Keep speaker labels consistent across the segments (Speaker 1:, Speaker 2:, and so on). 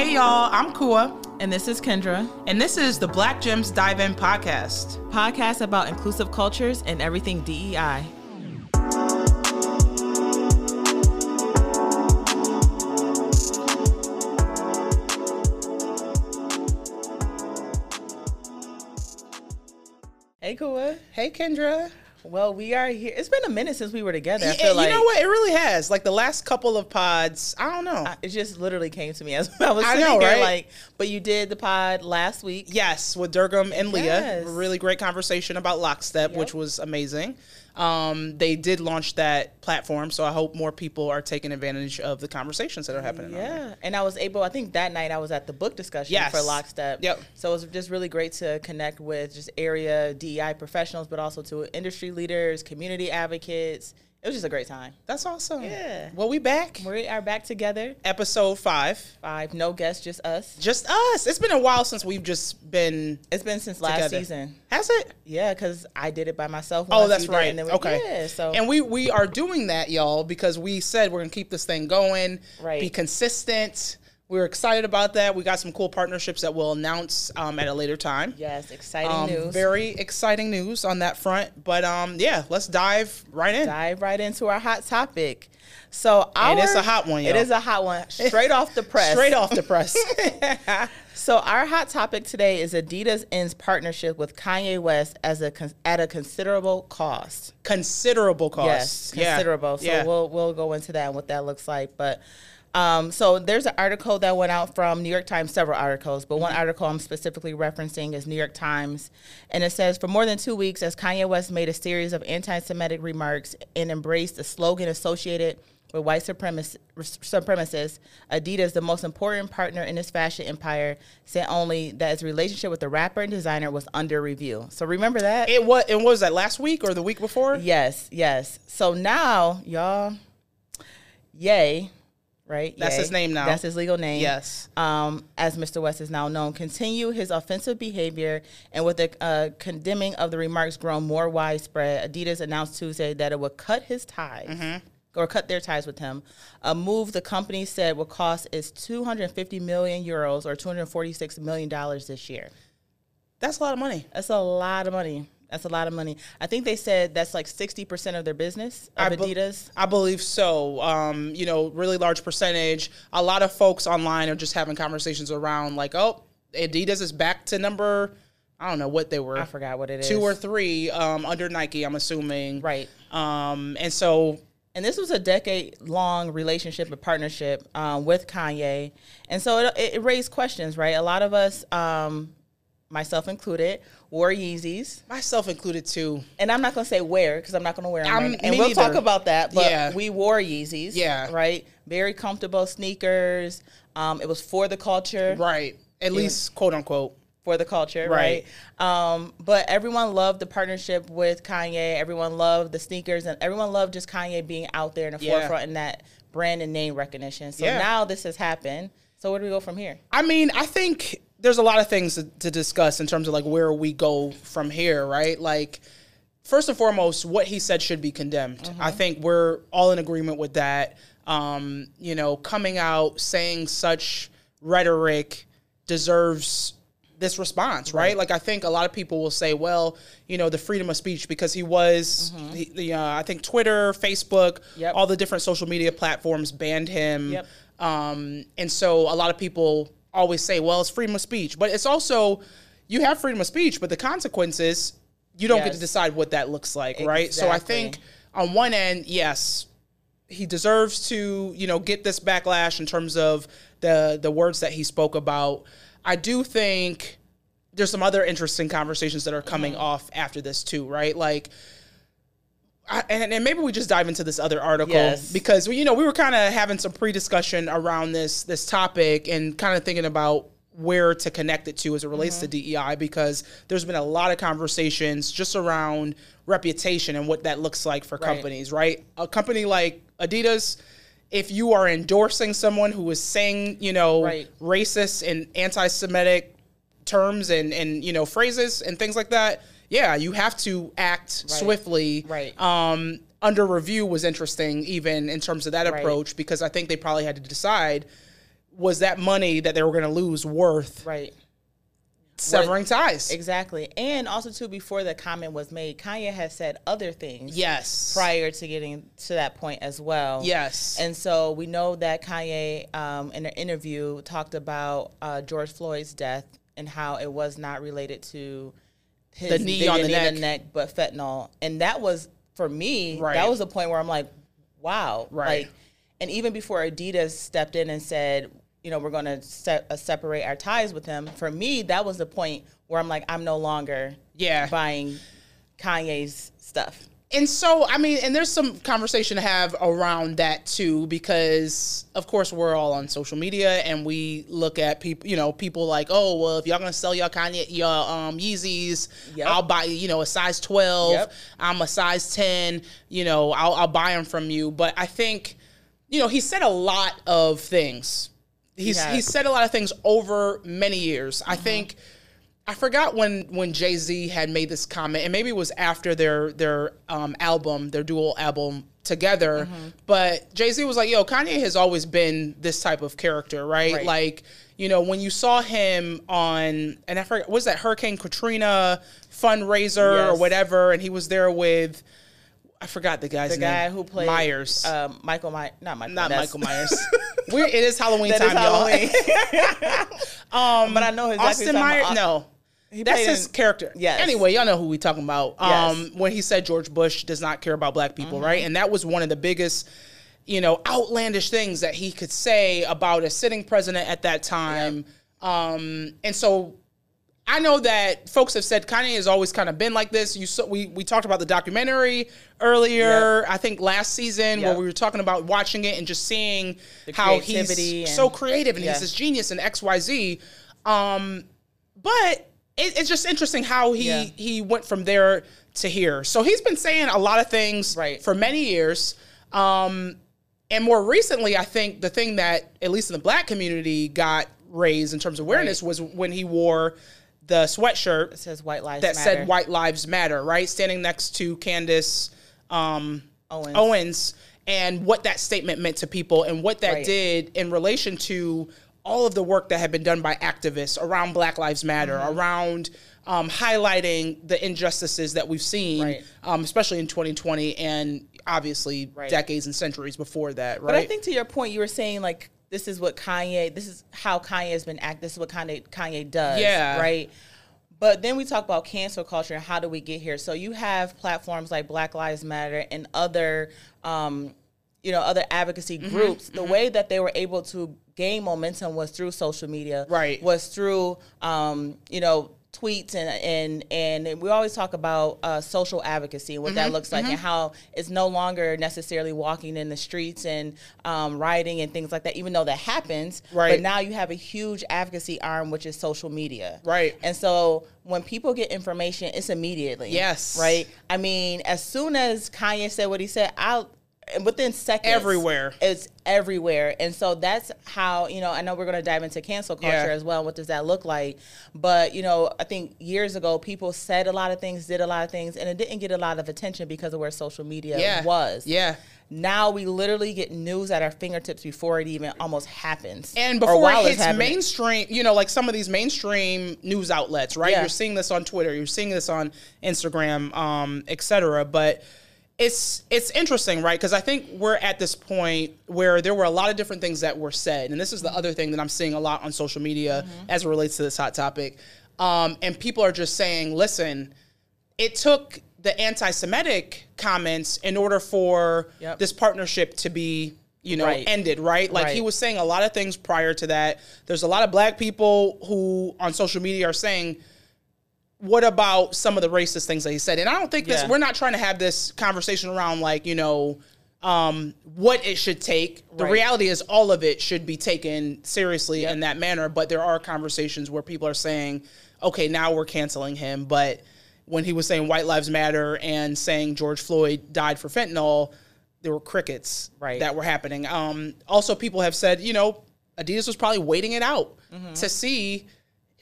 Speaker 1: Hey y'all, I'm Kua,
Speaker 2: And this is Kendra,
Speaker 1: and this is the Black Gems Dive In podcast.
Speaker 2: podcast about inclusive cultures and everything DEI. Hey, Kua.
Speaker 1: Hey Kendra.
Speaker 2: Well, we are here. It's been a minute since we were together. I
Speaker 1: Yeah,
Speaker 2: feel like
Speaker 1: you know what? It really has. Like the last couple of pods, I don't know.
Speaker 2: I- it just literally came to me as I was
Speaker 1: I
Speaker 2: sitting
Speaker 1: know,
Speaker 2: here.
Speaker 1: right?
Speaker 2: Like, but you did the pod last week.
Speaker 1: yes, with Durgam and Leah,
Speaker 2: Yes.
Speaker 1: a really great conversation about Lockstep, which was amazing. Um, they did launch that platform, so I hope more people are taking advantage of the conversations that are happening.
Speaker 2: Yeah, and I was able. I think that night I was at the book discussion
Speaker 1: Yes.
Speaker 2: for Lockstep.
Speaker 1: Yep.
Speaker 2: So it was just really great to connect with just area DEI professionals, but also to industry leaders, community advocates. It was just a great time.
Speaker 1: That's awesome.
Speaker 2: Yeah.
Speaker 1: Well, we back.
Speaker 2: We are back together.
Speaker 1: Episode five.
Speaker 2: Five, no guests, just us.
Speaker 1: Just us. It's been a while since we've just been.
Speaker 2: It's been since last
Speaker 1: Together.
Speaker 2: season.
Speaker 1: Has it?
Speaker 2: Yeah, because I did it by myself.
Speaker 1: Oh, that's right.
Speaker 2: and then we-
Speaker 1: okay.
Speaker 2: Yeah. So
Speaker 1: and we we are doing that, y'all, because we said we're gonna keep this thing going,
Speaker 2: Right.
Speaker 1: Be consistent. We're excited about that. We got some cool partnerships that we'll announce um, at a later time.
Speaker 2: yes, exciting
Speaker 1: Um,
Speaker 2: news.
Speaker 1: Very exciting news on that front. But um, yeah, let's dive right in.
Speaker 2: dive right into our hot topic. So our,
Speaker 1: And it's a hot one,
Speaker 2: It
Speaker 1: y'all.
Speaker 2: a hot one, straight off the press.
Speaker 1: Straight off the press.
Speaker 2: So our hot topic today is Adidas ends partnership with Kanye West as a con- at a considerable cost.
Speaker 1: Considerable cost.
Speaker 2: Yes,
Speaker 1: Yeah.
Speaker 2: considerable. So
Speaker 1: yeah.
Speaker 2: we'll we'll go into that and what that looks like. But um, so there's an article that went out from New York Times, several articles, but
Speaker 1: Mm-hmm.
Speaker 2: one article I'm specifically referencing is New York Times, and it says for more than two weeks, as Kanye West made a series of anti-Semitic remarks and embraced the slogan associated with white supremac- supremacists, Adidas, the most important partner in his fashion empire, said only that his relationship with the rapper and designer was under review. So remember that?
Speaker 1: it was. It was that last week or the week before.
Speaker 2: Yes, yes. So now, y'all, Yay, right?
Speaker 1: That's
Speaker 2: Ye.
Speaker 1: his name now.
Speaker 2: That's his legal name.
Speaker 1: Yes.
Speaker 2: Um, as Mr. West is now known, continue his offensive behavior, and with the uh, condemning of the remarks grown more widespread, Adidas announced Tuesday that it would cut his ties.
Speaker 1: Mm-hmm.
Speaker 2: Or cut their ties with him. A move the company said will cost is 250 million euros or 246 million dollars this year.
Speaker 1: That's a lot of money.
Speaker 2: That's a lot of money. That's a lot of money. I think they said that's like 60% of their business of
Speaker 1: I be-
Speaker 2: Adidas.
Speaker 1: I believe so. Um, you know, really large percentage. A lot of folks online are just having conversations around like, oh, Adidas is back to number. I don't know what they were.
Speaker 2: I forgot what it is.
Speaker 1: Two or three um, under Nike. I'm assuming.
Speaker 2: Right.
Speaker 1: Um, and so
Speaker 2: And this was a decade long relationship and partnership um, with Kanye. And so it, it raised questions, right? A lot of us, um, myself included, wore Yeezys.
Speaker 1: myself included too.
Speaker 2: And I'm not going to say where because I'm not going to wear them.
Speaker 1: I'm-
Speaker 2: right. And we'll
Speaker 1: neither.
Speaker 2: talk about that. But
Speaker 1: Yeah.
Speaker 2: we wore Yeezys.
Speaker 1: Yeah.
Speaker 2: Right? Very comfortable sneakers. Um, it was for the culture.
Speaker 1: Right. At least quote unquote.
Speaker 2: for the culture,
Speaker 1: Right.
Speaker 2: right? Um, but everyone loved the partnership with Kanye. Everyone loved the sneakers, and everyone loved just Kanye being out there in the
Speaker 1: Yeah.
Speaker 2: forefront and that brand and name recognition. So now this has happened. So where do we go from here?
Speaker 1: I mean, I think there's a lot of things to, to discuss in terms of like where we go from here, right? Like, first and foremost, what he said should be condemned. I think we're all in agreement with that. Um, you know, coming out saying such rhetoric deserves this response, right? Like, I think a lot of people will say, well, you know, the freedom of speech because he was, he, the, uh, I think Twitter, Facebook,
Speaker 2: Yep.
Speaker 1: all the different social media platforms banned him.
Speaker 2: Yep.
Speaker 1: Um, and so a lot of people always say, well, it's freedom of speech. But it's also, you have freedom of speech, but the consequences, you don't get to decide what that looks like, right? So I think on one end, yes, he deserves to, you know, get this backlash in terms of the the words that he spoke about. I do think there's some other interesting conversations that are coming
Speaker 2: Mm-hmm.
Speaker 1: off after this too, right? Like I, and, and maybe we just dive into this other article
Speaker 2: Yes.
Speaker 1: because you know we were kind of having some pre-discussion around this this topic and kind of thinking about where to connect it to as it relates to mm-hmm. DEI because there's been a lot of conversations just around reputation and what that looks like for
Speaker 2: Right.
Speaker 1: companies, right? A company like Adidas, if you are endorsing someone who is saying, you know,
Speaker 2: Right.
Speaker 1: racist and anti-Semitic terms and and you know phrases and things like that, yeah, you have to act
Speaker 2: Right.
Speaker 1: swiftly.
Speaker 2: Right.
Speaker 1: Um, under review was interesting, even in terms of that
Speaker 2: Right.
Speaker 1: approach, because I think they probably had to decide was that money that they were going to lose worth
Speaker 2: Right.
Speaker 1: severing ties?
Speaker 2: Exactly. And also too, before the comment was made, Kanye has said other things
Speaker 1: Yes.
Speaker 2: prior to getting to that point as well.
Speaker 1: Yes.
Speaker 2: And so we know that Kanye, um, in an interview, talked about uh, George Floyd's death and how it was not related to his
Speaker 1: The knee on the neck.
Speaker 2: need neck, but fentanyl. And that was for me.
Speaker 1: Right.
Speaker 2: That was the point where I'm like, wow.
Speaker 1: Right.
Speaker 2: Like, and even before Adidas stepped in and said, you know, we're going to se- uh, separate our ties with him. For me, that was the point where I'm like, I'm no longer
Speaker 1: Yeah.
Speaker 2: buying Kanye's stuff.
Speaker 1: And so, I mean, and there's some conversation to have around that too, because of course we're all on social media and we look at people, you know, people like, oh, well, if y'all gonna sell y'all Kanye, your um, Yeezys,
Speaker 2: Yep.
Speaker 1: I'll buy, you know, a size 12.
Speaker 2: Yep.
Speaker 1: I'm a size 10, you know, I'll, I'll buy them from you. But I think, you know, he said a lot of things. He's, he said a lot of things over many years. I think. I forgot when when Jay Z had made this comment, and maybe it was after their their um, album, their dual album together.
Speaker 2: Mm-hmm.
Speaker 1: But Jay Z was like, "Yo, Kanye has always been this type of character, right?
Speaker 2: Right.
Speaker 1: Like, you know, when you saw him on, and I forgot, was that Hurricane Katrina fundraiser or whatever, and he was there with, I forgot the guy's name,
Speaker 2: The
Speaker 1: name,
Speaker 2: guy who played
Speaker 1: Myers,
Speaker 2: um, Michael Myers, not Michael,
Speaker 1: not
Speaker 2: that's-
Speaker 1: Michael Myers. We're, it is Halloween
Speaker 2: That
Speaker 1: time,
Speaker 2: is
Speaker 1: y'all.
Speaker 2: Halloween. um, but I know exactly
Speaker 1: Austin
Speaker 2: you're
Speaker 1: Myers,
Speaker 2: about.
Speaker 1: no.
Speaker 2: He
Speaker 1: That's
Speaker 2: played
Speaker 1: his
Speaker 2: in-
Speaker 1: character.
Speaker 2: Yes.
Speaker 1: Anyway, y'all know who we talking about. Um,
Speaker 2: Yes.
Speaker 1: when he said George Bush does not care about black people, right? And that was one of the biggest, you know, outlandish things that he could say about a sitting president at that time. Um, and so I know that folks have said Kanye has always kind of been like this. You saw, we we talked about the documentary earlier. I think last season where we were talking about watching it and just seeing how
Speaker 2: creativity
Speaker 1: he's
Speaker 2: and-
Speaker 1: so creative and
Speaker 2: Yeah.
Speaker 1: he's this genius and X Y Z. Um, but it, it's just interesting how he
Speaker 2: Yeah.
Speaker 1: he went from there to here. So he's been saying a lot of things
Speaker 2: Right.
Speaker 1: for many years. Um, and more recently, I think the thing that at least in the black community got raised in terms of awareness
Speaker 2: Right.
Speaker 1: was when he wore the sweatshirt
Speaker 2: says White Lives
Speaker 1: that
Speaker 2: Matter.
Speaker 1: said "White Lives Matter," right? Standing next to Candace um,
Speaker 2: Owens.
Speaker 1: Owens, and what that statement meant to people, and what that
Speaker 2: Right.
Speaker 1: did in relation to all of the work that had been done by activists around Black Lives Matter,
Speaker 2: Mm-hmm.
Speaker 1: around um, highlighting the injustices that we've seen,
Speaker 2: Right.
Speaker 1: um, especially in 2020, and obviously
Speaker 2: Right.
Speaker 1: decades and centuries before that, right?
Speaker 2: But I think to your point, you were saying like this is what Kanye, this is how Kanye has been act. This is what Kanye Kanye does.
Speaker 1: Yeah.
Speaker 2: Right. But then we talk about cancel culture and how do we get here? So you have platforms like Black Lives Matter and other, um, you know, other advocacy
Speaker 1: Mm-hmm.
Speaker 2: groups. The way that they were able to gain momentum was through social media.
Speaker 1: Right.
Speaker 2: Was through, um, you know, tweets and and and we always talk about uh, social advocacy and what
Speaker 1: Mm-hmm.
Speaker 2: that looks like and how it's no longer necessarily walking in the streets and um, rioting and things like that even though that happens
Speaker 1: Right.
Speaker 2: but now you have a huge advocacy arm which is social media
Speaker 1: Right.
Speaker 2: and so when people get information it's immediately
Speaker 1: Yes.
Speaker 2: right I mean as soon as Kanye said what he said I'll within seconds
Speaker 1: Everywhere.
Speaker 2: it's everywhere and so that's how you know i know we're going to dive into cancel culture
Speaker 1: Yeah.
Speaker 2: as well what does that look like but you know i think years ago people said a lot of things did a lot of things and it didn't get a lot of attention because of where social media
Speaker 1: yeah,
Speaker 2: was
Speaker 1: yeah.
Speaker 2: now we literally get news at our fingertips before it even almost happens
Speaker 1: And before it hits mainstream, you know, like some of these mainstream news outlets, right?
Speaker 2: Yeah.
Speaker 1: You're seeing this on Twitter, you're seeing this on Instagram, um, et cetera. But it's it's interesting, right? Because I think we're at this point where there were a lot of different things that were said, and this is the other thing that I'm seeing a lot on social media
Speaker 2: Mm-hmm.
Speaker 1: as it relates to this hot topic. Um, and people are just saying, listen, it took the anti-Semitic comments in order for
Speaker 2: Yep.
Speaker 1: this partnership to be, you know,
Speaker 2: Right.
Speaker 1: ended, right? Like he was saying a lot of things prior to that. There's a lot of black people who on social media are saying, what about some of the racist things that he said? And I don't think this,
Speaker 2: Yeah.
Speaker 1: we're not trying to have this conversation around like, you know, um, what it should take. The
Speaker 2: Right.
Speaker 1: reality is all of it should be taken seriously in that manner. But there are conversations where people are saying, okay, now we're canceling him. But when he was saying white lives matter and saying George Floyd died for fentanyl, there were crickets
Speaker 2: Right.
Speaker 1: that were happening. Um, also, people have said, you know, Adidas was probably waiting it out
Speaker 2: Mm-hmm.
Speaker 1: to see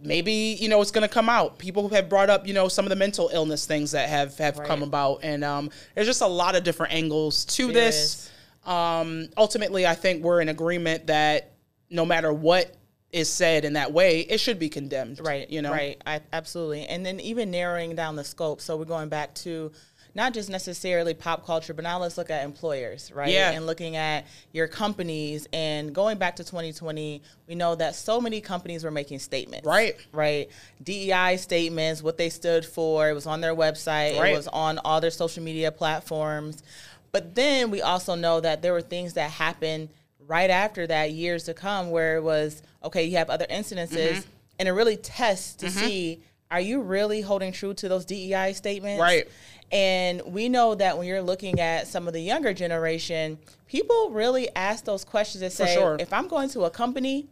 Speaker 1: maybe you know it's going to come out. People who have brought up you know some of the mental illness things that have have come about, and um, there's just a lot of different angles to
Speaker 2: There
Speaker 1: this.
Speaker 2: is.
Speaker 1: Um, ultimately, I think we're in agreement that no matter what is said in that way, it should be condemned.
Speaker 2: Right.
Speaker 1: You know.
Speaker 2: Right. I, absolutely. And then even narrowing down the scope. So we're going back to not just necessarily pop culture, but now let's look at employers, right?
Speaker 1: Yeah.
Speaker 2: And looking at your companies and going back to 2020, we know that so many companies were making statements.
Speaker 1: Right.
Speaker 2: Right. DEI statements, what they stood for, it was on their website,
Speaker 1: Right.
Speaker 2: it was on all their social media platforms. But then we also know that there were things that happened right after that, years to come, where it was okay, you have other incidences,
Speaker 1: Mm-hmm.
Speaker 2: and it really tests to see are you really holding true to those DEI statements?
Speaker 1: Right.
Speaker 2: And we know that when you're looking at some of the younger generation, people really ask those questions and say,
Speaker 1: sure.
Speaker 2: if I'm going to a company,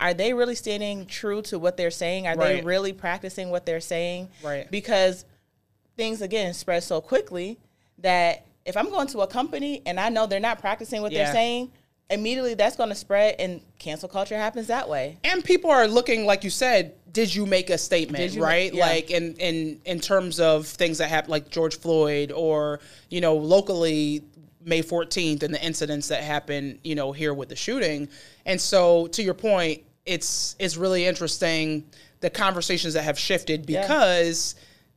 Speaker 2: are they really standing true to what they're saying? Are they really practicing what they're saying?
Speaker 1: Right.
Speaker 2: Because things again spread so quickly that if I'm going to a company and I know they're not practicing what
Speaker 1: Yeah.
Speaker 2: they're saying, immediately that's going to spread and cancel culture happens that way.
Speaker 1: and people are looking like you said did you make a statement right
Speaker 2: yeah.
Speaker 1: like in in in terms of things that happened like george floyd or you know locally may 14th and the incidents that happened you know here with the shooting and so to your point it's it's really interesting the conversations that have shifted
Speaker 2: Yeah.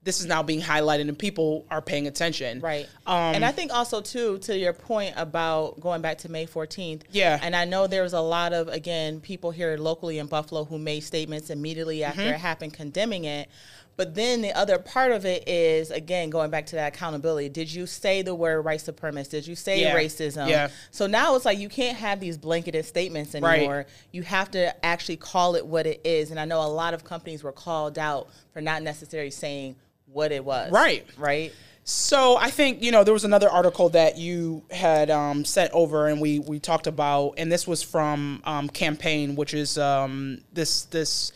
Speaker 1: This is now being highlighted and people are paying attention
Speaker 2: Right.
Speaker 1: um,
Speaker 2: and I think also too to your point about going back to May 14th.
Speaker 1: Yeah.
Speaker 2: And I know there was a lot of again people here locally in Buffalo who made statements immediately after
Speaker 1: Mm-hmm.
Speaker 2: it happened condemning it. But then the other part of it is again going back to that accountability. Did you say the word white supremacist? Did you say
Speaker 1: Yeah.
Speaker 2: racism?
Speaker 1: Yeah.
Speaker 2: So now it's like you can't have these blanketed statements
Speaker 1: Right.
Speaker 2: anymore. You have to actually call it what it is. And I know a lot of companies were called out for not necessarily saying what it was.
Speaker 1: Right.
Speaker 2: Right.
Speaker 1: So I think you know there was another article that you had um, sent over, and we we talked about, and this was from um, campaign, which is um, this this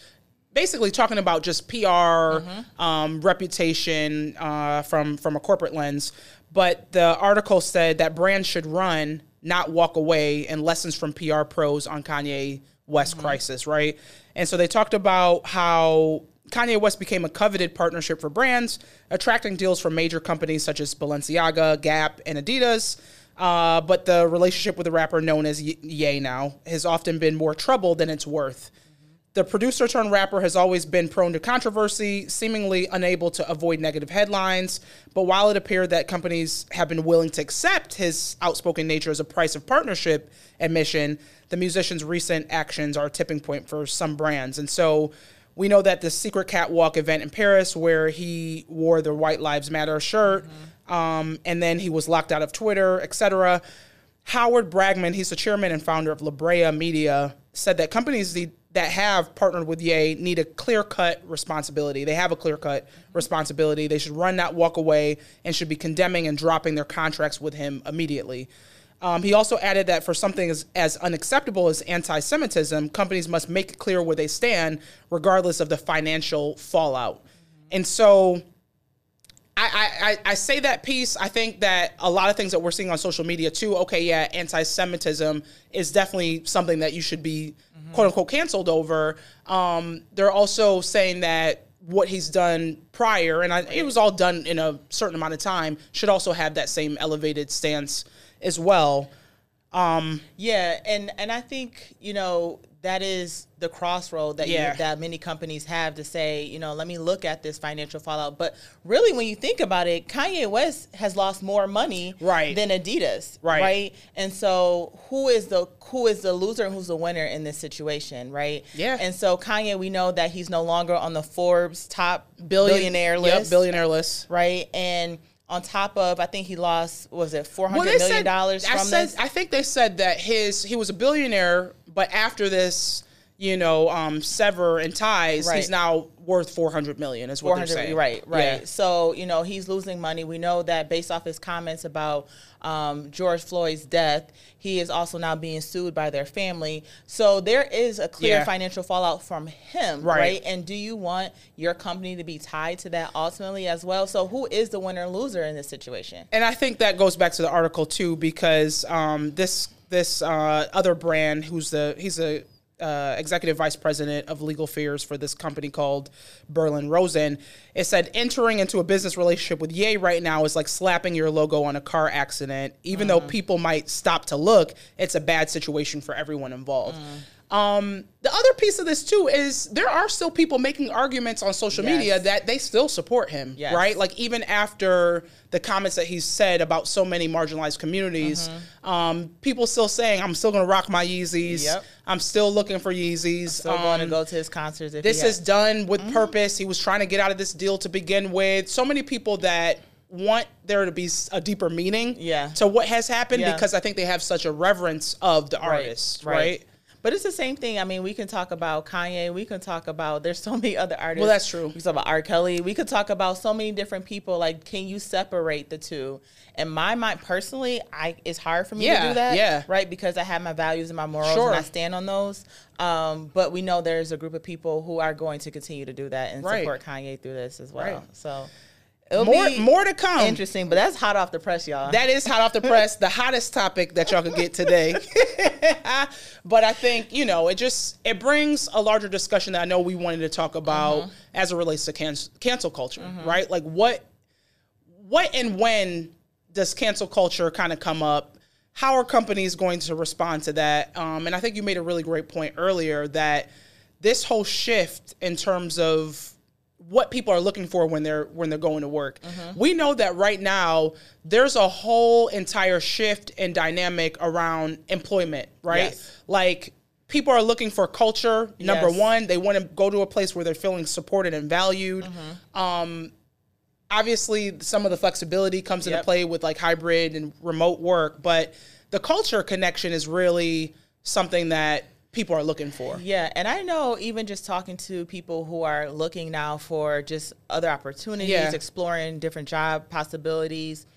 Speaker 1: basically talking about just PR um, reputation uh, from from a corporate lens. But the article said that brands should run, not walk away, and lessons from PR pros on Kanye West crisis, right? And so they talked about how Kanye West became a coveted partnership for brands, attracting deals from major companies such as Balenciaga, Gap, and Adidas. Uh, but the relationship with the rapper known as Ye now has often been more trouble than it's worth. The producer turned rapper has always been prone to controversy, seemingly unable to avoid negative headlines. But while it appeared that companies have been willing to accept his outspoken nature as a price of partnership admission, the musician's recent actions are a tipping point for some brands. And so we know that the secret catwalk event in Paris, where he wore the White Lives Matter shirt, um, and then he was locked out of Twitter, etc. Howard Bragman, he's the chairman and founder of La Brea Media, said that companies that have partnered with Ye need a clear cut responsibility. They have a clear cut responsibility. They should run, not walk away, and should be condemning and dropping their contracts with him immediately. Um, he also added that for something as, as unacceptable as anti Semitism, companies must make it clear where they stand, regardless of the financial fallout. And so I, I, I say that piece. I think that a lot of things that we're seeing on social media too. Okay, yeah, anti-Semitism is definitely something that you should be quote unquote canceled over. Um, they're also saying that what he's done prior, and I, it was all done in a certain amount of time, should also have that same elevated stance as well.
Speaker 2: Um, yeah, and and I think you know that is the crossroad that
Speaker 1: Yeah.
Speaker 2: you, that many companies have to say, you know, let me look at this financial fallout. But really, when you think about it, Kanye West has lost more money
Speaker 1: Right.
Speaker 2: than Adidas,
Speaker 1: Right.
Speaker 2: Right, and so who is the who is the loser and who's the winner in this situation, right?
Speaker 1: Yeah.
Speaker 2: and so Kanye, we know that he's no longer on the Forbes top
Speaker 1: Billion-
Speaker 2: billionaire
Speaker 1: Yep,
Speaker 2: list,
Speaker 1: billionaire list.
Speaker 2: right? And on top of, I think he lost was it four
Speaker 1: Well,
Speaker 2: hundred
Speaker 1: they
Speaker 2: million dollars
Speaker 1: I
Speaker 2: from
Speaker 1: said-
Speaker 2: this.
Speaker 1: I think they said that his he was a billionaire, but after this, you know, um, sever and ties,
Speaker 2: Right.
Speaker 1: he's now worth four hundred million. Is what they're saying.
Speaker 2: right right
Speaker 1: Yeah.
Speaker 2: so you know he's losing money we know that based off his comments about um, george floyd's death he is also now being sued by their family so there is a clear
Speaker 1: Yeah.
Speaker 2: financial fallout from him
Speaker 1: Right.
Speaker 2: right. and do you want your company to be tied to that ultimately as well so who is the winner and loser in this situation
Speaker 1: And I think that goes back to the article too, because um, this this uh, other brand, who's the he's a uh, executive vice president of legal affairs for this company called Berlin Rosen. It said entering into a business relationship with Ye right now is like slapping your logo on a car accident. Even though people might stop to look, it's a bad situation for everyone involved. Um, the other piece of this too is there are still people making arguments on social
Speaker 2: Yes.
Speaker 1: media that they still support him,
Speaker 2: Yes.
Speaker 1: right? Like even after the comments that he's said about so many marginalized communities, um, people still saying, "I'm still going to rock my Yeezys.
Speaker 2: Yep.
Speaker 1: I'm still looking for Yeezys."
Speaker 2: Still going to
Speaker 1: Um,
Speaker 2: go to his concerts. If
Speaker 1: this
Speaker 2: he
Speaker 1: is done with purpose. He was trying to get out of this deal to begin with. So many people that want there to be a deeper meaning
Speaker 2: Yeah.
Speaker 1: to what has happened
Speaker 2: Yeah.
Speaker 1: because I think they have such a reverence of the artist, right?
Speaker 2: But it's the same thing. I mean, we can talk about Kanye. We can talk about. There's so many other artists.
Speaker 1: Well, that's true.
Speaker 2: We can talk about R. Kelly. We could talk about so many different people. Like, can you separate the two? In my mind, personally, I it's hard for me to do that.
Speaker 1: yeah.
Speaker 2: Right, because I have my values and my morals,
Speaker 1: Sure.
Speaker 2: and I stand on those. Um, but we know there's a group of people who are going to continue to do that and
Speaker 1: Right.
Speaker 2: support Kanye through this as well.
Speaker 1: Right.
Speaker 2: So it'll
Speaker 1: More, more to come.
Speaker 2: interesting. But that's hot off the press, y'all.
Speaker 1: That is hot off the press, the hottest topic that y'all could get today. but I think you know it just it brings a larger discussion that I know we wanted to talk about
Speaker 2: Mm-hmm.
Speaker 1: as it relates to cancel, cancel culture, right? Like what, what and when does cancel culture kind of come up? How are companies going to respond to that? Um, and I think you made a really great point earlier that this whole shift in terms of what people are looking for when they're when they're going to work.
Speaker 2: Mm-hmm.
Speaker 1: We know that right now there's a whole entire shift in dynamic around employment, right?
Speaker 2: Yes.
Speaker 1: Like people are looking for culture. Number
Speaker 2: Yes.
Speaker 1: one, they want to go to a place where they're feeling supported and valued.
Speaker 2: Mm-hmm.
Speaker 1: Um, obviously, some of the flexibility comes into play with like hybrid and remote work, but the culture connection is really something that people are looking for.
Speaker 2: Yeah, and I know even just talking to people who are looking now for just other opportunities,
Speaker 1: Yeah.
Speaker 2: exploring different job possibilities.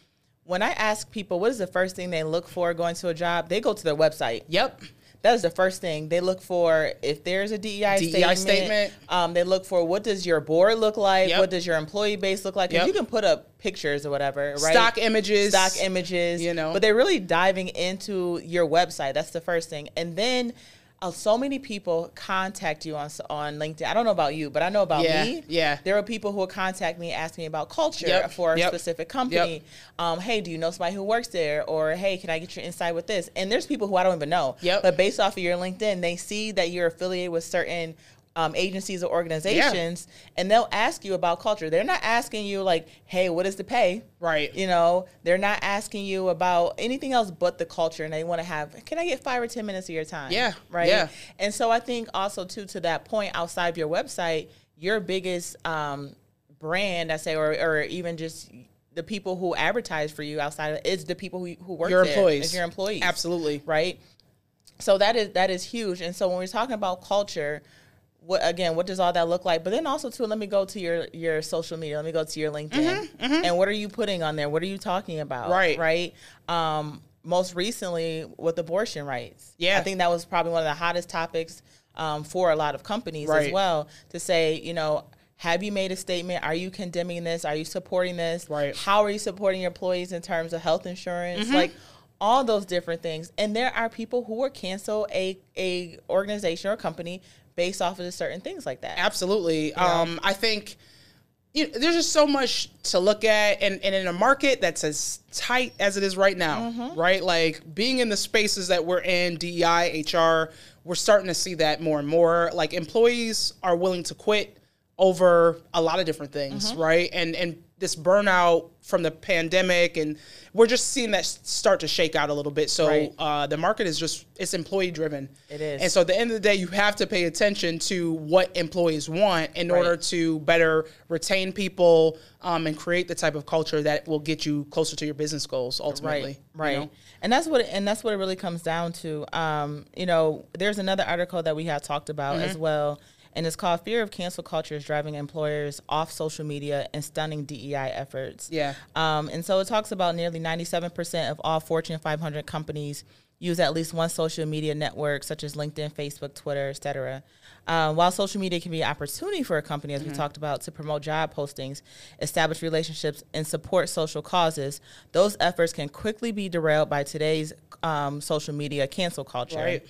Speaker 2: When I ask people what is the first thing they look for going to a job, they go to their website.
Speaker 1: Yep.
Speaker 2: That is the first thing they look for. If there's a DEI,
Speaker 1: DEI
Speaker 2: statement,
Speaker 1: statement.
Speaker 2: Um, they look for what does your board look like?
Speaker 1: Yep.
Speaker 2: What does your employee base look like?
Speaker 1: Yep.
Speaker 2: you can put up pictures or whatever, right?
Speaker 1: Stock images.
Speaker 2: stock images,
Speaker 1: You know.
Speaker 2: But they're really diving into your website. That's the first thing, and then. Uh, so many people contact you on on LinkedIn. I don't know about you, but I know about
Speaker 1: Yeah,
Speaker 2: me.
Speaker 1: yeah.
Speaker 2: There are people who will contact me, ask me about culture
Speaker 1: Yep,
Speaker 2: for a
Speaker 1: yep,
Speaker 2: specific company. Um, hey, do you know somebody who works there? Or hey, can I get your insight with this? And there's people who I don't even know.
Speaker 1: Yep.
Speaker 2: But based off of your LinkedIn, they see that you're affiliated with certain um, agencies or organizations, and they'll ask you about culture. They're not asking you like, "Hey, what is the pay?"
Speaker 1: Right.
Speaker 2: You know, they're not asking you about anything else but the culture, and they want to have, "Can I get five or ten minutes of your time?"
Speaker 1: Yeah,
Speaker 2: Right.
Speaker 1: yeah.
Speaker 2: And so I think also too to that point, outside of your website, your biggest um, brand, I say, or or even just the people who advertise for you outside of is the people who who work
Speaker 1: Your
Speaker 2: there.
Speaker 1: employees.
Speaker 2: It's your employees
Speaker 1: Absolutely.
Speaker 2: right? So that is that is huge. And so when we're talking about culture, what again, what does all that look like? But then also too, let me go to your your social media. Let me go to your LinkedIn. And what are you putting on there? What are you talking about?
Speaker 1: Mm-hmm, Right.
Speaker 2: Right. Um, most recently with abortion rights.
Speaker 1: Yeah.
Speaker 2: I think that was probably one of the hottest topics um, for a lot of companies
Speaker 1: Right.
Speaker 2: as well to say, you know, have you made a statement? Are you condemning this? Are you supporting this?
Speaker 1: Right.
Speaker 2: How are you supporting your employees in terms of health insurance?
Speaker 1: Mm-hmm.
Speaker 2: Like all those different things. And there are people who will cancel a a organization or company based off of certain things like that.
Speaker 1: Absolutely. Um, I think you know, there's just so much to look at, and, and in a market that's as tight as it is right now,
Speaker 2: Mm-hmm.
Speaker 1: right? Like being in the spaces that we're in, DEI, HR, we're starting to see that more and more. Like employees are willing to quit over a lot of different things,
Speaker 2: Mm-hmm.
Speaker 1: right? And and this burnout from the pandemic, and we're just seeing that start to shake out a little bit. So
Speaker 2: Right.
Speaker 1: uh, the market is just it's employee driven.
Speaker 2: It is.
Speaker 1: and so at the end of the day, you have to pay attention to what employees want in
Speaker 2: Right.
Speaker 1: order to better retain people um, and create the type of culture that will get you closer to your business goals ultimately.
Speaker 2: right
Speaker 1: you
Speaker 2: right
Speaker 1: know?
Speaker 2: and that's what and that's what it really comes down to um you know there's another article that we have talked about
Speaker 1: Mm-hmm.
Speaker 2: as well and it's called fear of cancel culture is driving employers off social media and stunning dei efforts
Speaker 1: Yeah.
Speaker 2: um, and so it talks about nearly 97% of all fortune 500 companies use at least one social media network such as linkedin facebook twitter etc um, while social media can be an opportunity for a company, as we talked about, to promote job postings, establish relationships, and support social causes, those efforts can quickly be derailed by today's um, social media cancel culture.
Speaker 1: Right.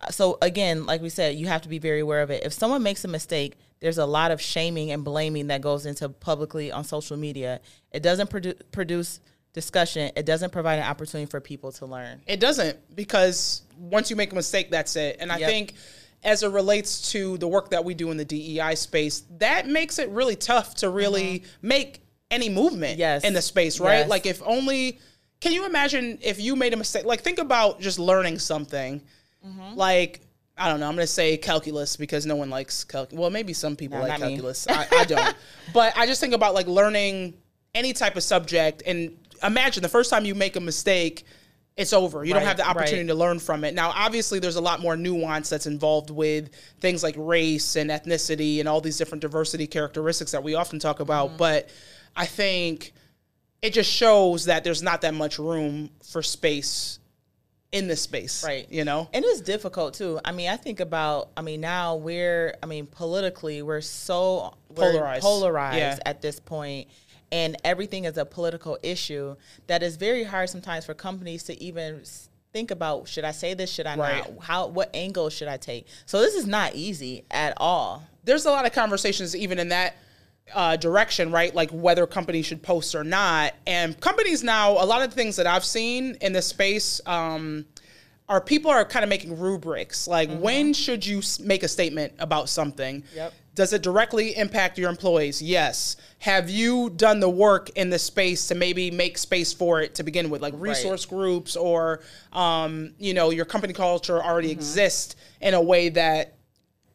Speaker 2: Uh, So again, like we said, you have to be very aware of it. If someone makes a mistake, there's a lot of shaming and blaming that goes into publicly on social media. It doesn't produ- produce discussion. It doesn't provide an opportunity for people to learn.
Speaker 1: It doesn't because once you make a mistake, that's it. And I
Speaker 2: Yep.
Speaker 1: think as it relates to the work that we do in the DEI space, that makes it really tough to really make any movement
Speaker 2: Yes.
Speaker 1: in the space, right?
Speaker 2: Yes.
Speaker 1: Like if only can you imagine if you made a mistake? Like think about just learning something.
Speaker 2: Mm-hmm.
Speaker 1: Like I don't know. I'm gonna say calculus because no one likes calculus. Well, maybe some people
Speaker 2: No,
Speaker 1: like calculus. I, I don't. But I just think about like learning any type of subject and imagine the first time you make a mistake, it's over. You don't have the opportunity
Speaker 2: right.
Speaker 1: to learn from it. Now, obviously, there's a lot more nuance that's involved with things like race and ethnicity and all these different diversity characteristics that we often talk about.
Speaker 2: Mm-hmm.
Speaker 1: But I think it just shows that there's not that much room for space in this space.
Speaker 2: Right.
Speaker 1: You know?
Speaker 2: And it's difficult too. I mean, I think about. I mean, now we're. I mean, politically, we're so we're
Speaker 1: Polarized.
Speaker 2: polarized
Speaker 1: Yeah.
Speaker 2: at this point, and everything is a political issue. That is very hard sometimes for companies to even think about. Should I say this? Should I
Speaker 1: Right.
Speaker 2: not? How? What angle should I take? So this is not easy at all.
Speaker 1: there's a lot of conversations even in that uh, direction, right? Like whether companies should post or not. And companies now, a lot of the things that I've seen in this space um, are people are kind of making rubrics. Like when should you make a statement about something?
Speaker 2: Yep.
Speaker 1: Does it directly impact your employees? Yes. Have you done the work in the space to maybe make space for it to begin with, like resource groups or, um, you know, your company culture already exists in a way that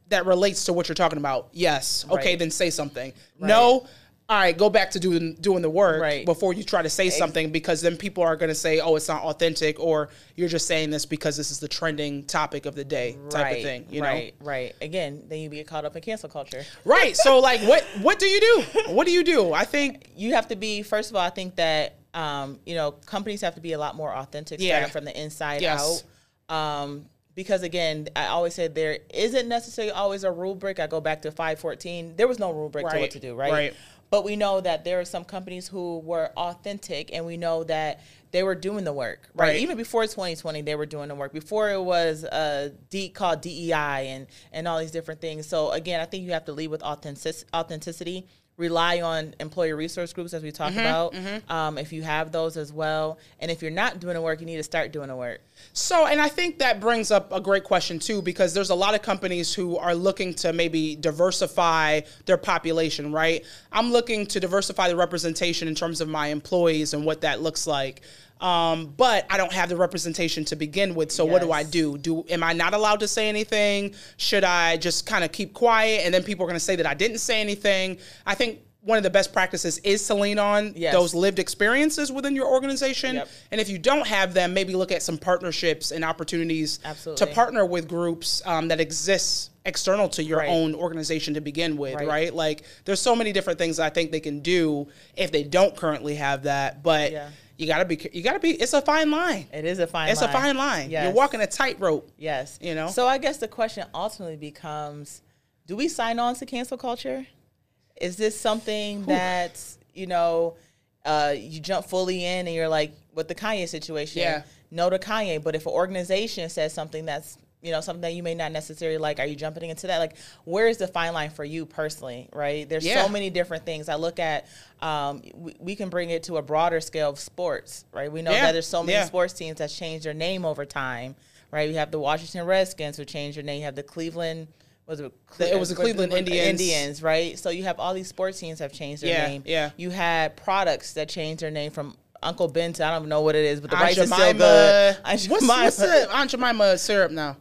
Speaker 1: that relates to what you're talking about. Yes. Okay,
Speaker 2: Right.
Speaker 1: then say something. No. All right, go back to doing doing the work
Speaker 2: Right.
Speaker 1: before you try to say something because then people are going to say, "Oh, it's not authentic," or "You're just saying this because this is the trending topic of the day," type
Speaker 2: right,
Speaker 1: of thing. You
Speaker 2: right, right. Again, then you get caught up in cancel culture.
Speaker 1: right? So, like, what what do you do? What do you do? I think
Speaker 2: you have to be first of all i think that um, you know companies have to be a lot more authentic
Speaker 1: Yeah.
Speaker 2: starting from the inside
Speaker 1: Yes.
Speaker 2: out um, because again i always said there isn't necessarily always a rule rubric i go back to 514 there was no rubric to
Speaker 1: Right,
Speaker 2: what to do right?
Speaker 1: Right.
Speaker 2: but we know that there are some companies who were authentic and we know that they were doing the work right,
Speaker 1: Right.
Speaker 2: even before 2020 they were doing the work. Before it was uh, D, called dei and and all these different things. So again i think you have to lead with authentic, authenticity rely on employee resource groups as we talked about Um, if you have those as well and if you're not doing the work you need to start doing the work
Speaker 1: So, and I think that brings up a great question too, because there's a lot of companies who are looking to maybe diversify their population, right? I'm looking to diversify the representation in terms of my employees and what that looks like. Um, but I don't have the representation to begin with. So what do I do? Do am I not allowed to say anything? Should I just kind of keep quiet and then people are going to say that I didn't say anything? I think one of the best practices is to lean on
Speaker 2: Yes.
Speaker 1: those lived experiences within your organization.
Speaker 2: Yep.
Speaker 1: And if you don't have them, maybe look at some partnerships and opportunities
Speaker 2: Absolutely.
Speaker 1: to partner with groups um, that exist external to your
Speaker 2: Right.
Speaker 1: own organization to begin with, right.
Speaker 2: Right.
Speaker 1: Like there's so many different things I think they can do if they don't currently have that. But
Speaker 2: Yeah.
Speaker 1: You gotta be you gotta be it's a fine line.
Speaker 2: it is a fine
Speaker 1: It's
Speaker 2: line.
Speaker 1: a fine line. You're walking a tightrope.
Speaker 2: yes
Speaker 1: you know?
Speaker 2: so i guess the question ultimately becomes do we sign on to cancel culture is this something that you know uh, you jump fully in and you're like with the Kanye situation,
Speaker 1: Yeah.
Speaker 2: no to Kanye. But if an organization says something that's you know something that you may not necessarily like, are you jumping into that? Like, where is the fine line for you personally? Right? There's
Speaker 1: Yeah.
Speaker 2: so many different things. I look at. Um, we, we can bring it to a broader scale of sports. Right? We know
Speaker 1: Yeah.
Speaker 2: that there's so many
Speaker 1: Yeah.
Speaker 2: sports teams that's changed their name over time. Right? We have the Washington Redskins who changed their name. You have the Cleveland. Was it, Cle-
Speaker 1: It was the Cleveland Indians.
Speaker 2: Indians, right? So you have all these sports teams have changed their name.
Speaker 1: yeah.
Speaker 2: You had products that changed their name from Uncle Ben to I don't know what it is, but the
Speaker 1: Aunt
Speaker 2: rice is still
Speaker 1: Jemima-
Speaker 2: good. Aunt
Speaker 1: What's,
Speaker 2: Jemima.
Speaker 1: what's the Aunt Jemima syrup now?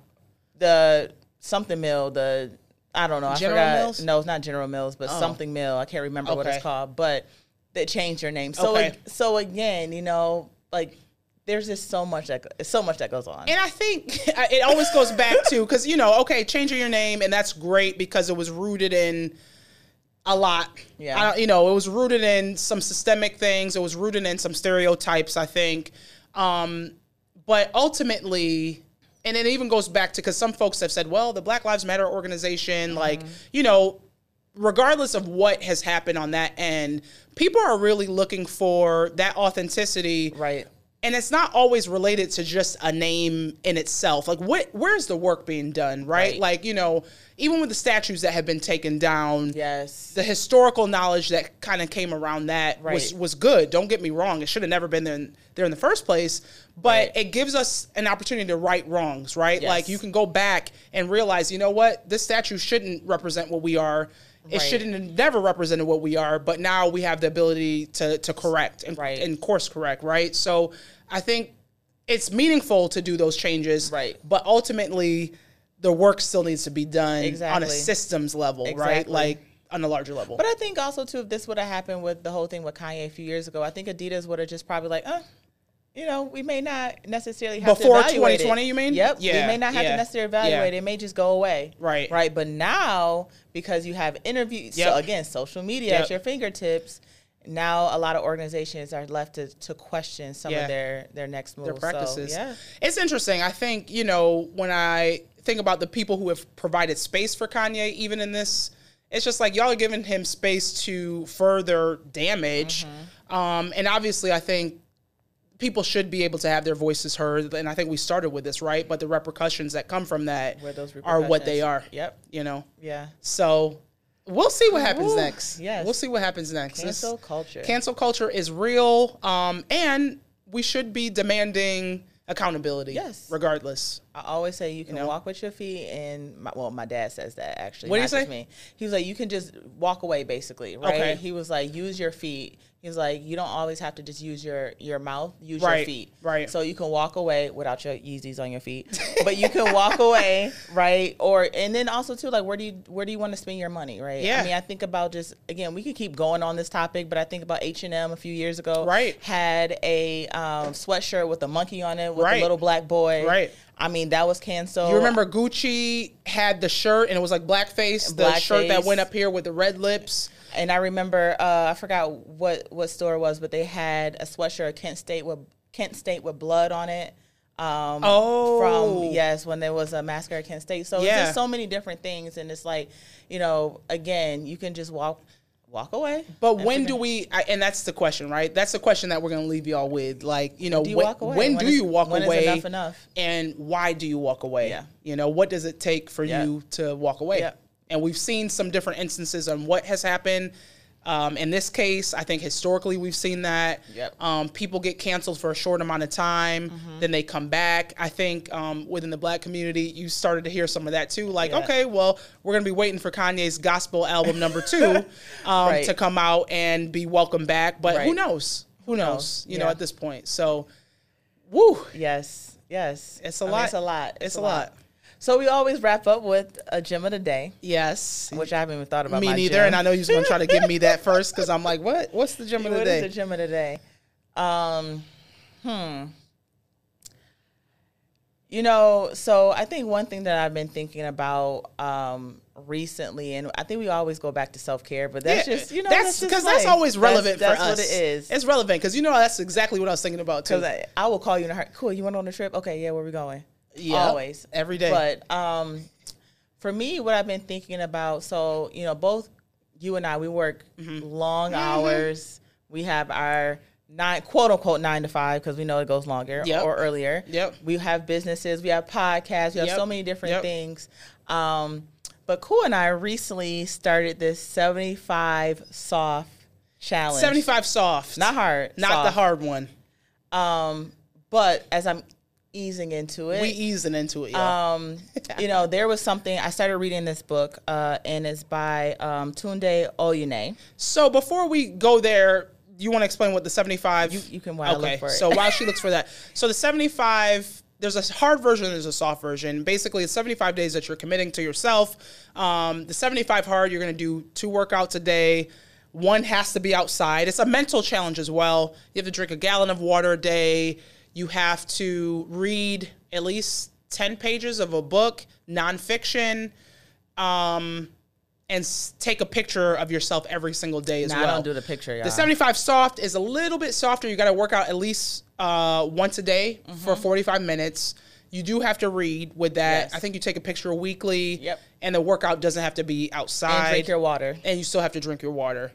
Speaker 2: The something mill, the I don't know.
Speaker 1: General
Speaker 2: forgot.
Speaker 1: Mills?
Speaker 2: No, it's not General Mills, but
Speaker 1: Oh.
Speaker 2: something mill. I can't remember what it's called, but they changed their name. So
Speaker 1: Okay.
Speaker 2: so again, you know, like there's just so much that so much that goes on.
Speaker 1: And I think it always goes back to because you know, okay, changing your name, and that's great because it was rooted in a lot.
Speaker 2: Yeah.
Speaker 1: I don't, you know, it was rooted in some systemic things. It was rooted in some stereotypes. I think, um, but ultimately. And it even goes back to because some folks have said, well, the Black Lives Matter organization, mm-hmm. like, you know, regardless of what has happened on that end, people are really looking for that authenticity
Speaker 2: right.
Speaker 1: And it's not always related to just a name in itself. Like, what where's the work being done, right?
Speaker 2: Right.
Speaker 1: Like, you know, even with the statues that have been taken down,
Speaker 2: Yes.
Speaker 1: the historical knowledge that kind of came around that was was good. Don't get me wrong; it should have never been there in, there in the first place. But
Speaker 2: Right.
Speaker 1: it gives us an opportunity to right wrongs, right?
Speaker 2: Yes.
Speaker 1: Like you can go back and realize, you know what, this statue shouldn't represent what we are. It
Speaker 2: Right.
Speaker 1: shouldn't have never represented what we are, but now we have the ability to to correct and,
Speaker 2: Right.
Speaker 1: and course correct, right? So I think it's meaningful to do those changes,
Speaker 2: Right.
Speaker 1: But ultimately, the work still needs to be done on a systems level, right? Like on a larger level.
Speaker 2: But I think also too, if this would have happened with the whole thing with Kanye a few years ago, I think Adidas would have just probably like, uh, you know, we may not necessarily have
Speaker 1: Before
Speaker 2: to evaluate
Speaker 1: 2020,
Speaker 2: it.
Speaker 1: you mean?
Speaker 2: Yep.
Speaker 1: Yeah,
Speaker 2: We may not have
Speaker 1: yeah,
Speaker 2: to necessarily evaluate
Speaker 1: yeah.
Speaker 2: it. It may just go away.
Speaker 1: Right.
Speaker 2: Right. But now, because you have interviews,
Speaker 1: Yep.
Speaker 2: so again, social media
Speaker 1: Yep.
Speaker 2: at your fingertips. Now a lot of organizations are left to, to question some
Speaker 1: Yeah.
Speaker 2: of their their next moves.
Speaker 1: their practices.
Speaker 2: So, yeah.
Speaker 1: It's interesting. I think, you know, when I think about the people who have provided space for Kanye, even in this, it's just like y'all are giving him space to further damage.
Speaker 2: Mm-hmm.
Speaker 1: Um, and obviously, I think people should be able to have their voices heard. And I think we started with this, right? But the repercussions that come from that are what they are.
Speaker 2: Yep.
Speaker 1: You know?
Speaker 2: Yeah.
Speaker 1: So we'll see what happens
Speaker 2: Woo,
Speaker 1: next.
Speaker 2: yes.
Speaker 1: We'll see what happens next.
Speaker 2: Cancel culture.
Speaker 1: Cancel culture is real, um, and we should be demanding accountability.
Speaker 2: Yes.
Speaker 1: Regardless.
Speaker 2: I always say you can
Speaker 1: know?
Speaker 2: walk with your feet, and my, well, my dad says that actually.
Speaker 1: What do you say?
Speaker 2: Me. He was like, you can just walk away, basically, right?
Speaker 1: Okay.
Speaker 2: He was like, use your feet. He's like, you don't always have to just use your your mouth, use
Speaker 1: Right,
Speaker 2: your feet,
Speaker 1: right.
Speaker 2: So you can walk away without your Yeezys on your feet, but you can walk away, right? Or and then also too, like where do you where do you want to spend your money, right?
Speaker 1: Yeah.
Speaker 2: I mean, I think about just again, we could keep going on this topic, but I think about H and M a few years ago,
Speaker 1: Right.
Speaker 2: Had a um, sweatshirt with a monkey on it with
Speaker 1: Right.
Speaker 2: a little black boy,
Speaker 1: Right.
Speaker 2: I mean, that was canceled.
Speaker 1: You remember Gucci had the shirt and it was like blackface, the
Speaker 2: Blackface.
Speaker 1: shirt that went up here with the red lips.
Speaker 2: And I remember, uh, I forgot what what store it was, but they had a sweatshirt Kent State with Kent State with blood on it. Um,
Speaker 1: Oh.
Speaker 2: from yes, when there was a massacre at Kent State. So
Speaker 1: Yeah.
Speaker 2: it's just so many different things, and it's like, you know, again, you can just walk walk away.
Speaker 1: But when do we? I, and that's the question, right? That's the question that we're going to leave y'all with. Like, you know, when
Speaker 2: do you
Speaker 1: when,
Speaker 2: walk away?
Speaker 1: when
Speaker 2: When
Speaker 1: do
Speaker 2: is-
Speaker 1: you walk away?
Speaker 2: enough enough?
Speaker 1: And why do you walk away?
Speaker 2: Yeah.
Speaker 1: You know, what does it take for
Speaker 2: Yeah.
Speaker 1: you to walk away?
Speaker 2: Yeah.
Speaker 1: And we've seen some different instances on what has happened. Um, in this case, I think historically we've seen that.
Speaker 2: Yep.
Speaker 1: Um, people get canceled for a short amount of time,
Speaker 2: Mm-hmm.
Speaker 1: then they come back. I think um, within the black community, you started to hear some of that too. Like,
Speaker 2: Yeah.
Speaker 1: okay, well, we're going to be waiting for Kanye's gospel album number two um,
Speaker 2: Right.
Speaker 1: to come out and be welcomed back. But who knows? Who knows? You know, at this point. So, woo.
Speaker 2: Yes, yes,
Speaker 1: It's a
Speaker 2: I mean,
Speaker 1: lot.
Speaker 2: it's a lot.
Speaker 1: It's a lot.
Speaker 2: So we always wrap up with a gem of the day,
Speaker 1: Yes.
Speaker 2: which I haven't even thought about.
Speaker 1: me neither.
Speaker 2: gem.
Speaker 1: And I know you was gonna try to give me that first because I'm like, what? What's the gem of the
Speaker 2: What
Speaker 1: day?
Speaker 2: is the gem of the day? Um, hmm. You know, so I think one thing that I've been thinking about um, recently, and I think we always go back to self care, but that's
Speaker 1: Yeah,
Speaker 2: just you know
Speaker 1: that's because that's
Speaker 2: life.
Speaker 1: always relevant
Speaker 2: That's,
Speaker 1: for us.
Speaker 2: that's what it is.
Speaker 1: It's relevant because you know that's exactly what I was thinking about too.
Speaker 2: I, I will call you in a heart. Cool, you went on a trip? Okay, yeah, where we going?
Speaker 1: Yeah,
Speaker 2: always,
Speaker 1: every day.
Speaker 2: But um, for me, what I've been thinking about, so you know, both you and I, we work
Speaker 1: Mm-hmm.
Speaker 2: long hours. We have our nine, quote unquote, nine to five because we know it goes longer
Speaker 1: Yep.
Speaker 2: or earlier.
Speaker 1: Yep.
Speaker 2: We have businesses. We have podcasts. We have
Speaker 1: Yep.
Speaker 2: so many different
Speaker 1: Yep.
Speaker 2: things. Um, but Kua and I recently started this seventy-five soft challenge.
Speaker 1: 75 soft,
Speaker 2: not hard,
Speaker 1: not the hard one.
Speaker 2: Um, but as I'm easing into it,
Speaker 1: We easing into it, y'all.
Speaker 2: um, you know, there was something I started reading this book, uh, and it's by um, Tunde Oyeneyin.
Speaker 1: so before we go there, you want to explain what the 75?
Speaker 2: You- you can while
Speaker 1: okay.
Speaker 2: for it.
Speaker 1: So while she looks for that, so the 75. There's a hard version. There's a soft version. Basically, it's 75 days that you're committing to yourself. Um, the 75 hard, you're going to do two workouts a day. One has to be outside. It's a mental challenge as well. You have to drink a gallon of water a day. You have to read at least 10 pages of a book, nonfiction. Um, and s- take a picture of yourself every single day as well.
Speaker 2: I don't do the picture, y'all.
Speaker 1: The 75 soft is a little bit softer. You got to work out at least uh, once a day for 45 minutes. You do have to read with that.
Speaker 2: Mm-hmm. Yes.
Speaker 1: I think you take a picture weekly.
Speaker 2: Yep.
Speaker 1: And the workout doesn't have to be
Speaker 2: and
Speaker 1: outside.
Speaker 2: drink your water.
Speaker 1: and you still have to drink your water.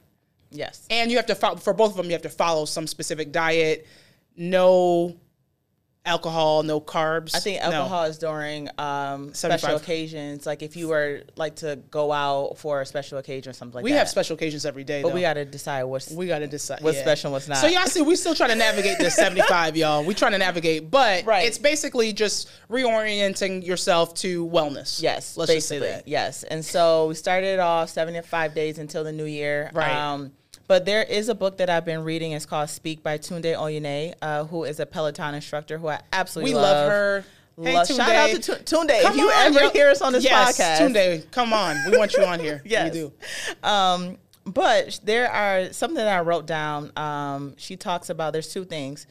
Speaker 2: Yes.
Speaker 1: And you have to follow, for both of them, you have to follow some specific diet. no alcohol, no carbs.
Speaker 2: I think
Speaker 1: No.
Speaker 2: alcohol is during um, special occasions, like if you were like to go out for a special occasion or something like
Speaker 1: We
Speaker 2: that.
Speaker 1: We have special occasions every day.
Speaker 2: but
Speaker 1: though.
Speaker 2: we got to decide what's
Speaker 1: we got to decide
Speaker 2: what's
Speaker 1: yeah.
Speaker 2: special, and what's not.
Speaker 1: So y'all see, we still trying to navigate this 75, y'all. We trying to navigate, but
Speaker 2: Right.
Speaker 1: it's basically just reorienting yourself to wellness.
Speaker 2: Yes,
Speaker 1: let's just say that.
Speaker 2: Yes, and so we started off seventy-five days until the new year.
Speaker 1: Right.
Speaker 2: Um, but there is a book that I've been reading. It's called Speak by Tunde Oyene, uh, who is a Peloton instructor who I absolutely love.
Speaker 1: We love her. Hey,
Speaker 2: Love- Shout out to
Speaker 1: Tunde.
Speaker 2: Tu- Tunde. If you
Speaker 1: on,
Speaker 2: ever
Speaker 1: yo.
Speaker 2: hear us on this
Speaker 1: yes,
Speaker 2: podcast,
Speaker 1: Tunde, come on. We want you on here.
Speaker 2: Yes.
Speaker 1: We do.
Speaker 2: Um, but there are something that I wrote down. Um, she talks about there's two things.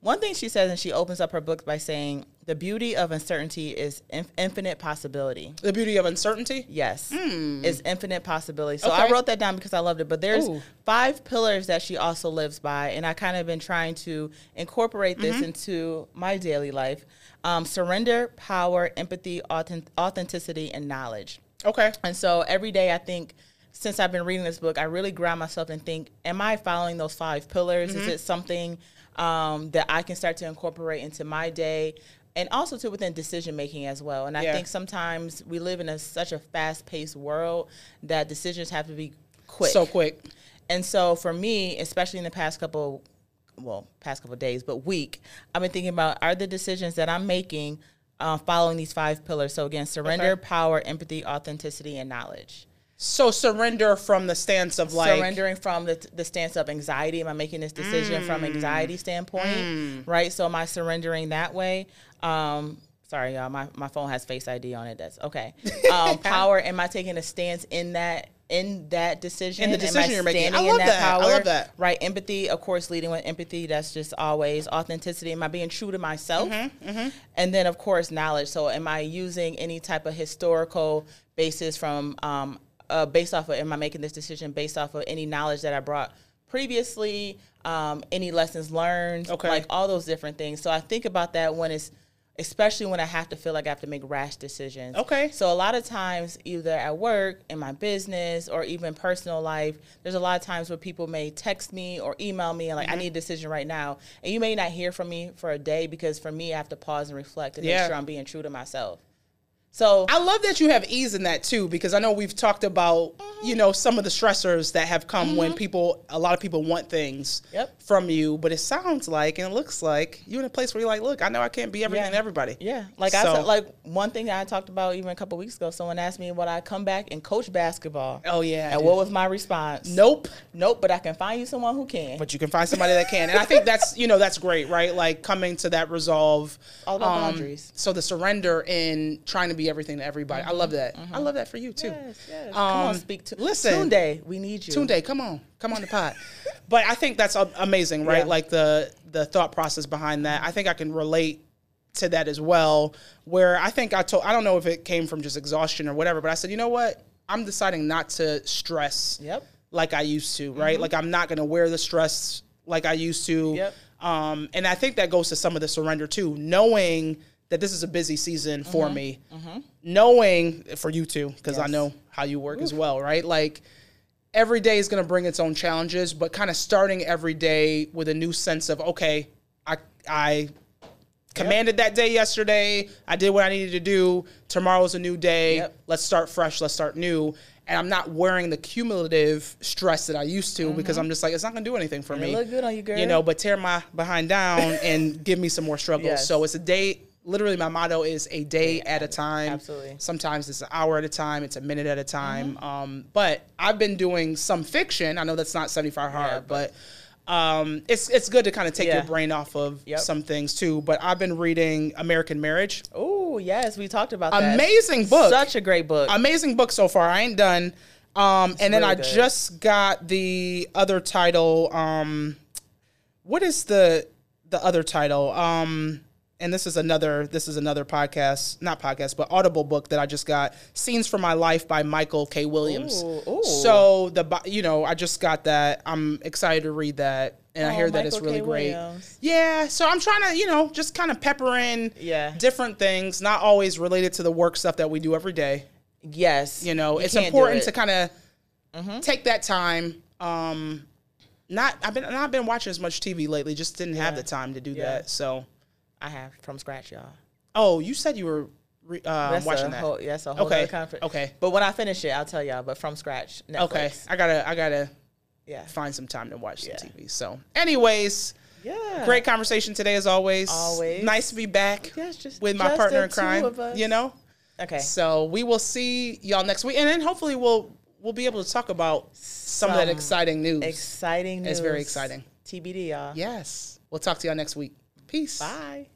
Speaker 2: One thing she says, and she opens up her book by saying, "The beauty of uncertainty is inf- infinite possibility."
Speaker 1: The beauty of uncertainty.
Speaker 2: Yes, is infinite possibility. So I
Speaker 1: Hmm.
Speaker 2: Wrote that down because I loved it. But there's
Speaker 1: Ooh.
Speaker 2: five pillars that she also lives by, and I kind of been trying to incorporate
Speaker 1: Mm-hmm.
Speaker 2: this into my daily life: um, surrender, power, empathy, authentic- authenticity, and knowledge.
Speaker 1: Okay.
Speaker 2: And so every day, I think since I've been reading this book, I really ground myself and think, am I following those five pillars?
Speaker 1: Mm-hmm.
Speaker 2: Is it something um, that I can start to incorporate into my day? And also to within decision making as well. And I
Speaker 1: Yeah.
Speaker 2: think sometimes we live in a, such a fast paced world that decisions have to be quick.
Speaker 1: So quick.
Speaker 2: And so for me, especially in the past couple, well, past couple days, but week, I've been thinking about are the decisions that I'm making uh, following these five pillars. So again, surrender,
Speaker 1: Okay.
Speaker 2: power, empathy, authenticity, and knowledge.
Speaker 1: So surrender from the stance of like
Speaker 2: Surrendering from the, the stance of anxiety. Am I making this decision from anxiety standpoint? Right. So am I surrendering that way? Um, sorry, y'all. My, my phone has Face ID on it. That's okay. Um, power. Am I taking a stance in that in that decision?
Speaker 1: In the
Speaker 2: Am
Speaker 1: decision you're making. I love
Speaker 2: in
Speaker 1: that. I love that.
Speaker 2: Right. Empathy, of course, leading with empathy. That's just always authenticity. Am I being true to myself?
Speaker 1: Mm-hmm,
Speaker 2: And then, of course, knowledge. So, am I using any type of historical basis from, um, uh, based off of, am I making this decision based off of any knowledge that I brought previously, um, any lessons learned,
Speaker 1: Okay.
Speaker 2: like all those different things. So, I think about that when it's, especially when I have to feel like I have to make rash decisions.
Speaker 1: Okay.
Speaker 2: So a lot of times, either at work, in my business, or even personal life, there's a lot of times where people may text me or email me and like,
Speaker 1: Mm-hmm.
Speaker 2: I need a decision right now, and you may not hear from me for a day because for me, I have to pause and reflect and
Speaker 1: Yeah.
Speaker 2: make sure I'm being true to myself. So
Speaker 1: I love that you have ease in that too, because I know we've talked about, you know, some of the stressors that have come when mm-hmm. people, a lot of people want things
Speaker 2: Yep.
Speaker 1: from you, but it sounds like and it looks like you're in a place where you're like, look, I know I can't be everything
Speaker 2: Yeah.
Speaker 1: to everybody.
Speaker 2: Yeah, like I said, like one thing that I talked about even a couple weeks ago. Someone asked me would I come back and coach basketball.
Speaker 1: Oh yeah.
Speaker 2: and what was my response?
Speaker 1: Nope.
Speaker 2: nope. But I can find you someone who can.
Speaker 1: But you can find somebody that can, and I think that's you know that's great, right? Like coming to that resolve.
Speaker 2: All about um, boundaries.
Speaker 1: So the surrender in trying to be everything to everybody. I love that. I love that for you too.
Speaker 2: yes, yes. come on,
Speaker 1: Um,
Speaker 2: speak to
Speaker 1: listen.
Speaker 2: Tunde. We need you.
Speaker 1: Tunde, come on, come on the pod. but I think that's amazing, right?
Speaker 2: Yeah.
Speaker 1: Like the the thought process behind that. I think I can relate to that as well. Where I think I told, I don't know if it came from just exhaustion or whatever, but I said, you know what? I'm deciding not to stress
Speaker 2: Yep.
Speaker 1: like I used to, right? Like I'm not going to wear the stress like I used to.
Speaker 2: Yep.
Speaker 1: Um, and I think that goes to some of the surrender too, knowing that this is a busy season for me, knowing for you too, because I know how you work as well, right? Like every day is going to bring its own challenges, but kind of starting every day with a new sense of okay, I I commanded that day yesterday. I did what I needed to do. Tomorrow's a new day.
Speaker 2: Yep.
Speaker 1: Let's start fresh. Let's start new. And I'm not wearing the cumulative stress that I used to because I'm just like it's not going to do anything for me.
Speaker 2: Mm-hmm. look good on you, girl.
Speaker 1: You know, but tear my behind down and give me some more struggles.
Speaker 2: Yes.
Speaker 1: So it's a day. Literally, my motto is a day at a time.
Speaker 2: Absolutely.
Speaker 1: Sometimes it's an hour at a time. It's a minute at a time.
Speaker 2: Mm-hmm.
Speaker 1: Um, but I've been doing some fiction. I know that's not 75 hard,
Speaker 2: Yeah,
Speaker 1: but um, it's it's good to kind of take
Speaker 2: Yeah.
Speaker 1: your brain off of
Speaker 2: Yep.
Speaker 1: some things too. But I've been reading American Marriage.
Speaker 2: Oh yes, we talked about that.
Speaker 1: Amazing book.
Speaker 2: Such a great book.
Speaker 1: Amazing book so far. I ain't done. Um, and then
Speaker 2: really
Speaker 1: I
Speaker 2: good.
Speaker 1: just got the other title. Um, what is the the other title? Um, and this is another this is another podcast, not podcast, but Audible book that I just got. Scenes from My Life by Michael K. Williams.
Speaker 2: Ooh, ooh.
Speaker 1: So the you know I just got that. I'm excited to read that, and I
Speaker 2: Oh,
Speaker 1: hear that it's really
Speaker 2: K.
Speaker 1: great.
Speaker 2: Williams.
Speaker 1: Yeah, so I'm trying to you know just kind of pepper in
Speaker 2: Yeah.
Speaker 1: different things, not always related to the work stuff that we do every day.
Speaker 2: yes.
Speaker 1: You know, it's important
Speaker 2: it. Mm-hmm.
Speaker 1: to kind of take that time. Um, not I've been not been watching as much TV lately. Just didn't have the time to do
Speaker 2: Yeah.
Speaker 1: that. So,
Speaker 2: I have from scratch, y'all.
Speaker 1: oh, you said you were re, uh,
Speaker 2: That's
Speaker 1: watching that.
Speaker 2: Whole, yes, a whole
Speaker 1: Okay,
Speaker 2: conference.
Speaker 1: okay.
Speaker 2: But when I finish it, I'll tell y'all. But from scratch, Netflix.
Speaker 1: Okay, I gotta I gotta
Speaker 2: Yeah.
Speaker 1: find some time to watch some TV. So, anyways,
Speaker 2: Yeah.
Speaker 1: great conversation today as always.
Speaker 2: Always.
Speaker 1: nice to be back
Speaker 2: Yes, just
Speaker 1: with my
Speaker 2: just
Speaker 1: partner in crime. You know.
Speaker 2: Okay.
Speaker 1: So we will see y'all next week, and then hopefully we'll we'll be able to talk about some, of that exciting news.
Speaker 2: Exciting news.
Speaker 1: It's very exciting.
Speaker 2: TBD, y'all.
Speaker 1: yes, we'll talk to y'all next week. Peace.
Speaker 2: Bye.